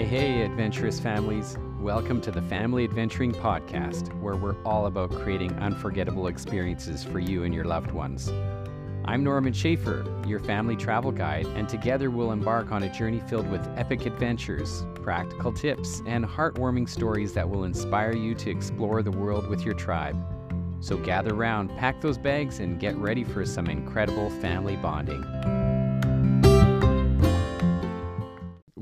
Hey, hey, adventurous families. Welcome to the Family Adventuring Podcast, where we're all about creating unforgettable experiences for you and your loved ones. I'm Norman Schaefer, your family travel guide, and together we'll embark on a journey filled with epic adventures, practical tips, and heartwarming stories that will inspire you to explore the world with your tribe. So gather round, pack those bags, and get ready for some incredible family bonding.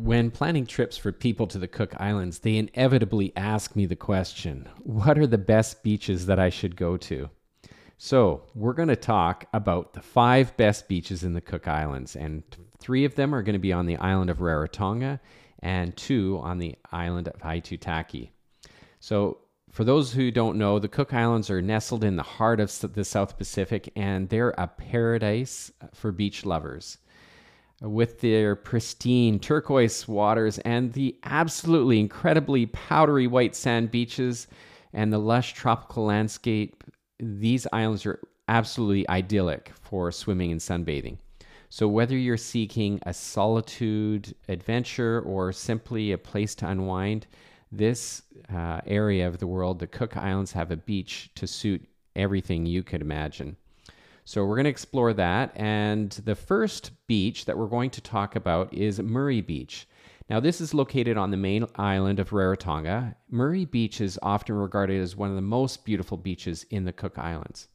When planning trips for people to the Cook Islands, they inevitably ask me the question what are the best beaches that I should go to? So, we're going to talk about the five best beaches in the Cook Islands, and three of them are going to be on the island of Rarotonga, and two on the island of Aitutaki. So, for those who don't know, the Cook Islands are nestled in the heart of the South Pacific, and they're a paradise for beach lovers with their pristine turquoise waters and the absolutely incredibly powdery white sand beaches and the lush tropical landscape, these islands are absolutely idyllic for swimming and sunbathing. So, whether you're seeking a solitude adventure or simply a place to unwind, this uh, area of the world, the Cook Islands, have a beach to suit everything you could imagine. So we're going to explore that. And the first beach that we're going to talk about is Muri Beach. Now, this is located on the main island of Rarotonga. Muri Beach is often regarded as one of the most beautiful beaches in the Cook Islands.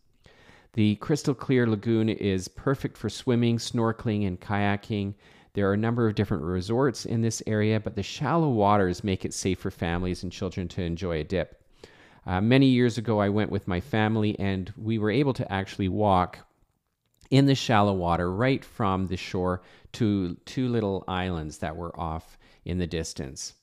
The crystal clear lagoon is perfect for swimming, snorkeling, and kayaking. There are a number of different resorts in this area, but the shallow waters make it safe for families and children to enjoy a dip. Uh, many years ago, I went with my family, and we were able to actually walk in the shallow water right from the shore to two little islands that were off in the distance.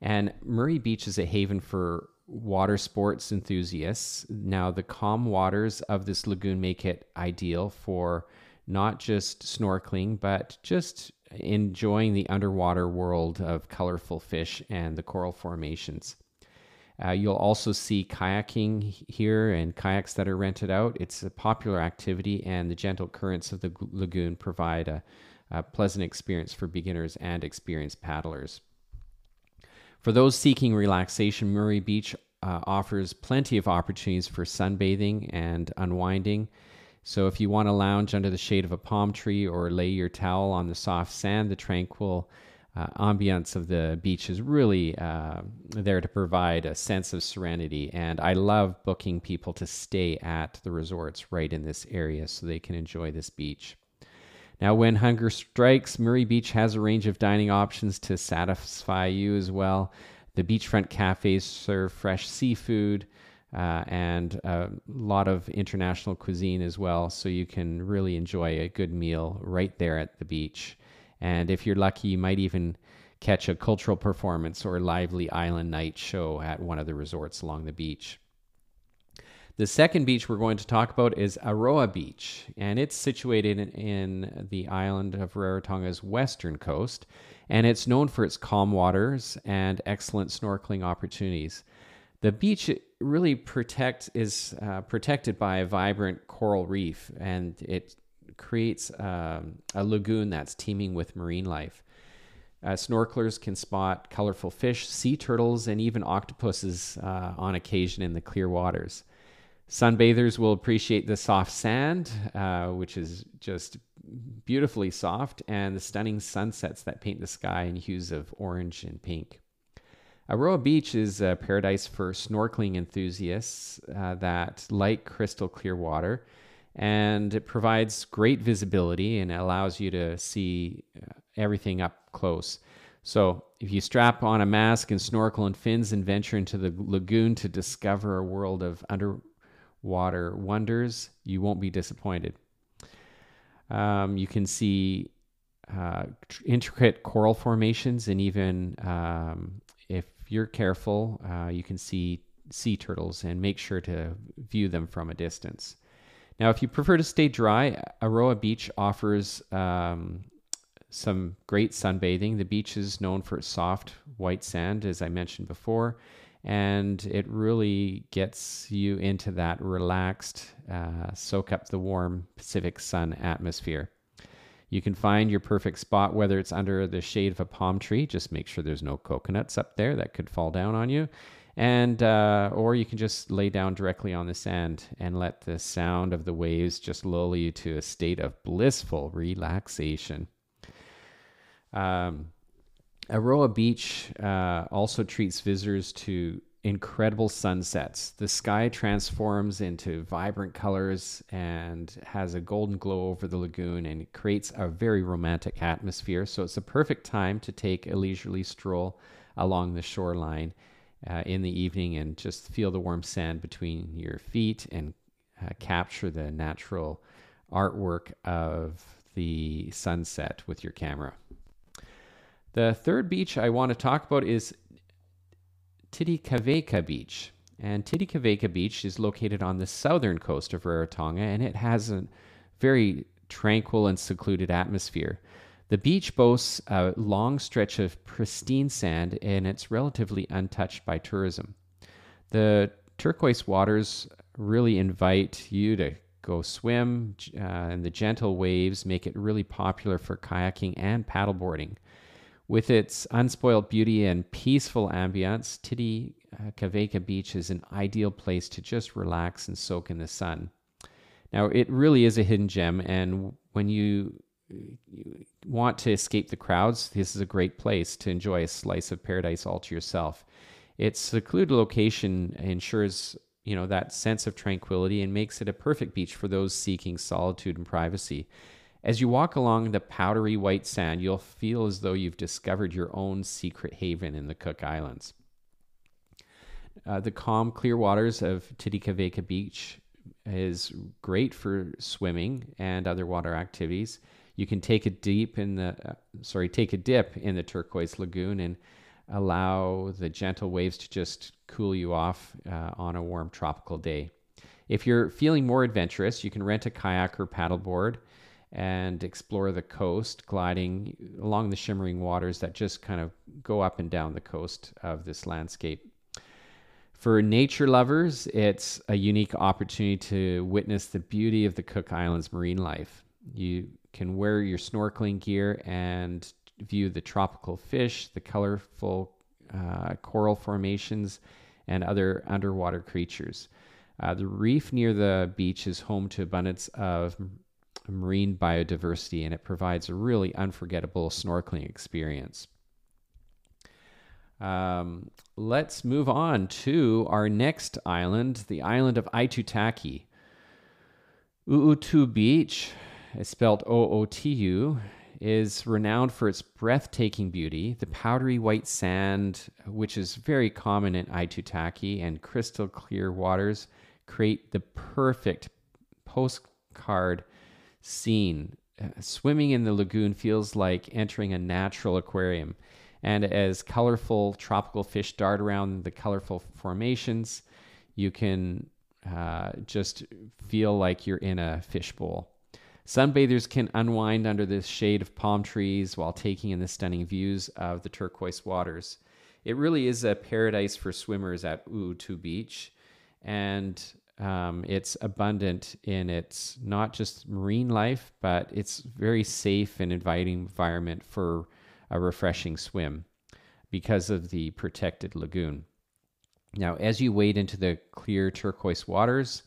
And Muri Beach is a haven for water sports enthusiasts. Now, the calm waters of this lagoon make it ideal for not just snorkeling, but just enjoying the underwater world of colorful fish and the coral formations. Uh, you'll also see kayaking here and kayaks that are rented out. It's a popular activity, and the gentle currents of the lagoon provide a, a pleasant experience for beginners and experienced paddlers. For those seeking relaxation, Muri Beach uh, offers plenty of opportunities for sunbathing and unwinding. So, if you want to lounge under the shade of a palm tree or lay your towel on the soft sand, the tranquil uh, ambiance of the beach is really uh, there to provide a sense of serenity. And I love booking people to stay at the resorts right in this area so they can enjoy this beach. Now, when hunger strikes, Muri Beach has a range of dining options to satisfy you as well. The beachfront cafes serve fresh seafood uh, and a lot of international cuisine as well, so you can really enjoy a good meal right there at the beach. And if you're lucky, you might even catch a cultural performance or lively island night show at one of the resorts along the beach. The second beach we're going to talk about is Aroa Beach, and it's situated in the island of Rarotonga's western coast, and it's known for its calm waters and excellent snorkeling opportunities. The beach really protect is uh, protected by a vibrant coral reef, and it creates um, a lagoon that's teeming with marine life. Uh, snorkelers can spot colorful fish, sea turtles, and even octopuses uh, on occasion in the clear waters. Sunbathers will appreciate the soft sand, uh, which is just beautifully soft, and the stunning sunsets that paint the sky in hues of orange and pink. Aroa Beach is a paradise for snorkeling enthusiasts uh, that like crystal clear water and it provides great visibility and allows you to see uh, everything up close. So, if you strap on a mask and snorkel and fins and venture into the lagoon to discover a world of underwater wonders, you won't be disappointed. Um, you can see uh, intricate coral formations, and even um, if you're careful, uh, you can see sea turtles and make sure to view them from a distance. Now, if you prefer to stay dry, Aroa Beach offers um, some great sunbathing. The beach is known for its soft white sand, as I mentioned before, and it really gets you into that relaxed, uh, soak up the warm Pacific sun atmosphere. You can find your perfect spot, whether it's under the shade of a palm tree. Just make sure there's no coconuts up there that could fall down on you. And, uh, or you can just lay down directly on the sand and let the sound of the waves just lull you to a state of blissful relaxation. Um, Aroa Beach uh, also treats visitors to incredible sunsets. The sky transforms into vibrant colors and has a golden glow over the lagoon and creates a very romantic atmosphere. So it's a perfect time to take a leisurely stroll along the shoreline uh, in the evening and just feel the warm sand between your feet and uh, capture the natural artwork of the sunset with your camera. The third beach I want to talk about is Titikaveka Beach. And Titikaveka Beach is located on the southern coast of Rarotonga and it has a very tranquil and secluded atmosphere. The beach boasts a long stretch of pristine sand and it's relatively untouched by tourism. The turquoise waters really invite you to go swim, uh, and the gentle waves make it really popular for kayaking and paddleboarding. With its unspoiled beauty and peaceful ambience, Titikaveka uh, Beach is an ideal place to just relax and soak in the sun. Now, it really is a hidden gem, and when you want to escape the crowds, this is a great place to enjoy a slice of paradise all to yourself. Its secluded location ensures you know that sense of tranquility and makes it a perfect beach for those seeking solitude and privacy. As you walk along the powdery white sand, you'll feel as though you've discovered your own secret haven in the Cook Islands. Uh, the calm, clear waters of Titikaveka Beach is great for swimming and other water activities. You can take a deep in the uh, sorry, take a dip in the turquoise lagoon and allow the gentle waves to just cool you off uh, on a warm tropical day. If you're feeling more adventurous, you can rent a kayak or paddleboard and explore the coast, gliding along the shimmering waters that just kind of go up and down the coast of this landscape. For nature lovers, it's a unique opportunity to witness the beauty of the Cook Islands marine life. You can wear your snorkeling gear and view the tropical fish, the colorful uh, coral formations, and other underwater creatures. Uh, the reef near the beach is home to abundance of marine biodiversity and it provides a really unforgettable snorkeling experience. Um, let's move on to our next island, the island of Aitutaki. Ootu Beach, spelled O O T U, is renowned for its breathtaking beauty. The powdery white sand, which is very common in Aitutaki, and crystal clear waters create the perfect postcard scene. Swimming in the lagoon feels like entering a natural aquarium. And as colorful tropical fish dart around the colorful formations, you can uh, just feel like you're in a fishbowl. Sunbathers can unwind under the shade of palm trees while taking in the stunning views of the turquoise waters. It really is a paradise for swimmers at Ootu Beach. And um, it's abundant in its not just marine life, but it's very safe and inviting environment for a refreshing swim because of the protected lagoon. Now, as you wade into the clear turquoise waters,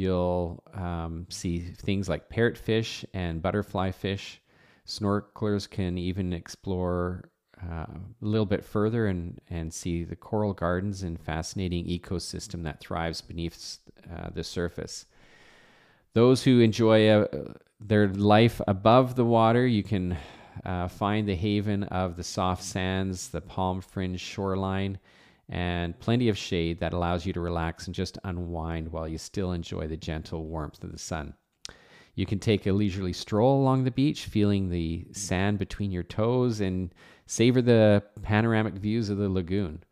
you'll um, see things like parrotfish and butterfly fish. Snorkelers can even explore uh, a little bit further and, and see the coral gardens and fascinating ecosystem that thrives beneath uh, the surface. Those who enjoy uh, their life above the water, you can uh, find the haven of the soft sands, the palm fringed shoreline, and plenty of shade that allows you to relax and just unwind while you still enjoy the gentle warmth of the sun. You can take a leisurely stroll along the beach, feeling the sand between your toes, and savor the panoramic views of the lagoon.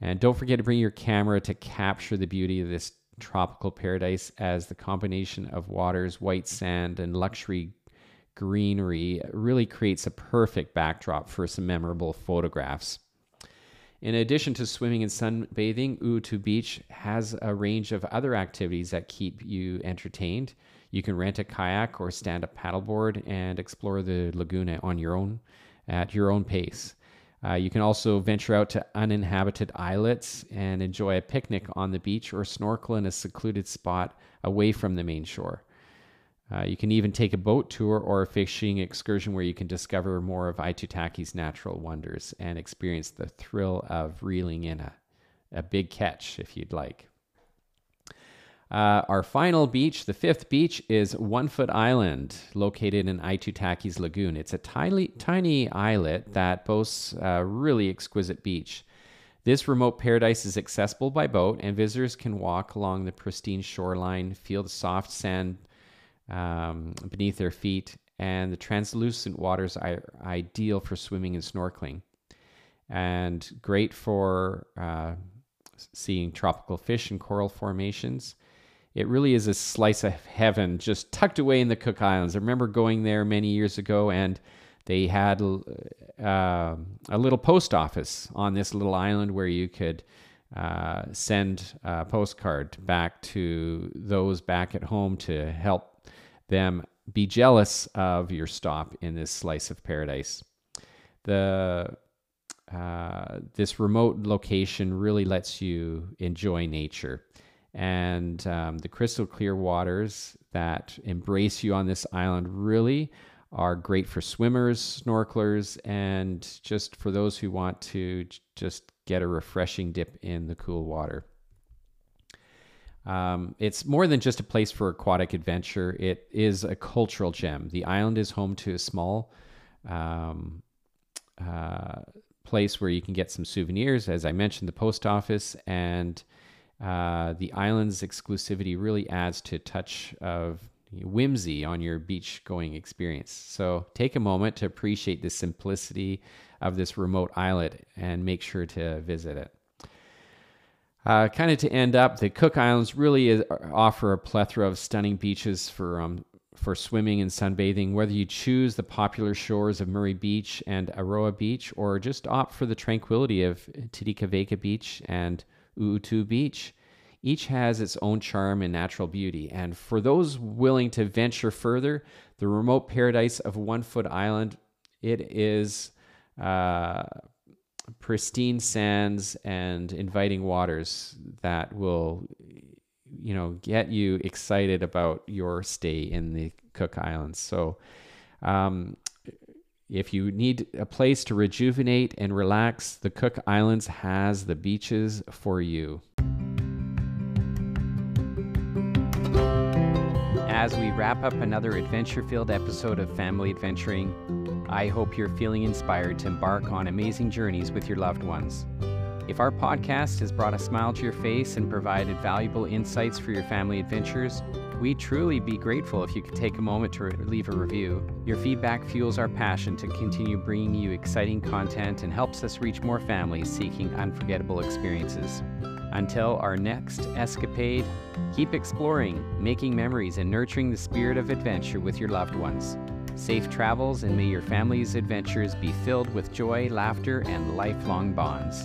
And don't forget to bring your camera to capture the beauty of this tropical paradise as the combination of waters, white sand, and luxury greenery really creates a perfect backdrop for some memorable photographs. In addition to swimming and sunbathing, Ootu Beach has a range of other activities that keep you entertained. You can rent a kayak or stand up paddleboard and explore the lagoon on your own at your own pace. Uh, you can also venture out to uninhabited islets and enjoy a picnic on the beach or snorkel in a secluded spot away from the main shore. Uh, you can even take a boat tour or a fishing excursion where you can discover more of Aitutaki's natural wonders and experience the thrill of reeling in a, a big catch if you'd like. Uh, our final beach, the fifth beach, is One Foot Island, located in Aitutaki's lagoon. It's a tiny, tiny islet that boasts a really exquisite beach. This remote paradise is accessible by boat, and visitors can walk along the pristine shoreline, feel the soft sand um, beneath their feet, and the translucent waters are ideal for swimming and snorkeling, and great for uh, seeing tropical fish and coral formations. It really is a slice of heaven just tucked away in the Cook Islands. I remember going there many years ago and they had uh, a little post office on this little island where you could uh, send a postcard back to those back at home to help them be jealous of your stop in this slice of paradise. The uh, this remote location really lets you enjoy nature and um, the crystal clear waters that embrace you on this island really are great for swimmers, snorkelers, and just for those who want to just get a refreshing dip in the cool water. Um, it's more than just a place for aquatic adventure. It is a cultural gem. The island is home to a small um, uh, place where you can get some souvenirs. As I mentioned, the post office and uh, the island's exclusivity really adds to a touch of whimsy on your beach going experience. So take a moment to appreciate the simplicity of this remote islet and make sure to visit it. Uh, kind of to end up, the Cook Islands really is, offer a plethora of stunning beaches for um, for swimming and sunbathing. Whether you choose the popular shores of Muri Beach and Aroa Beach, or just opt for the tranquility of Titikaveka Beach and Ootu Beach. Each has its own charm and natural beauty. And for those willing to venture further, the remote paradise of One Foot Island, it is uh, pristine sands and inviting waters that will, you know, get you excited about your stay in the Cook Islands. So, um, if you need a place to rejuvenate and relax, the Cook Islands has the beaches for you. As we wrap up another adventure filled episode of Family Adventuring, I hope you're feeling inspired to embark on amazing journeys with your loved ones. If our podcast has brought a smile to your face and provided valuable insights for your family adventures, We'd truly be grateful if you could take a moment to leave a review. Your feedback fuels our passion to continue bringing you exciting content and helps us reach more families seeking unforgettable experiences. Until our next escapade, keep exploring, making memories, and nurturing the spirit of adventure with your loved ones. Safe travels, and may your family's adventures be filled with joy, laughter, and lifelong bonds.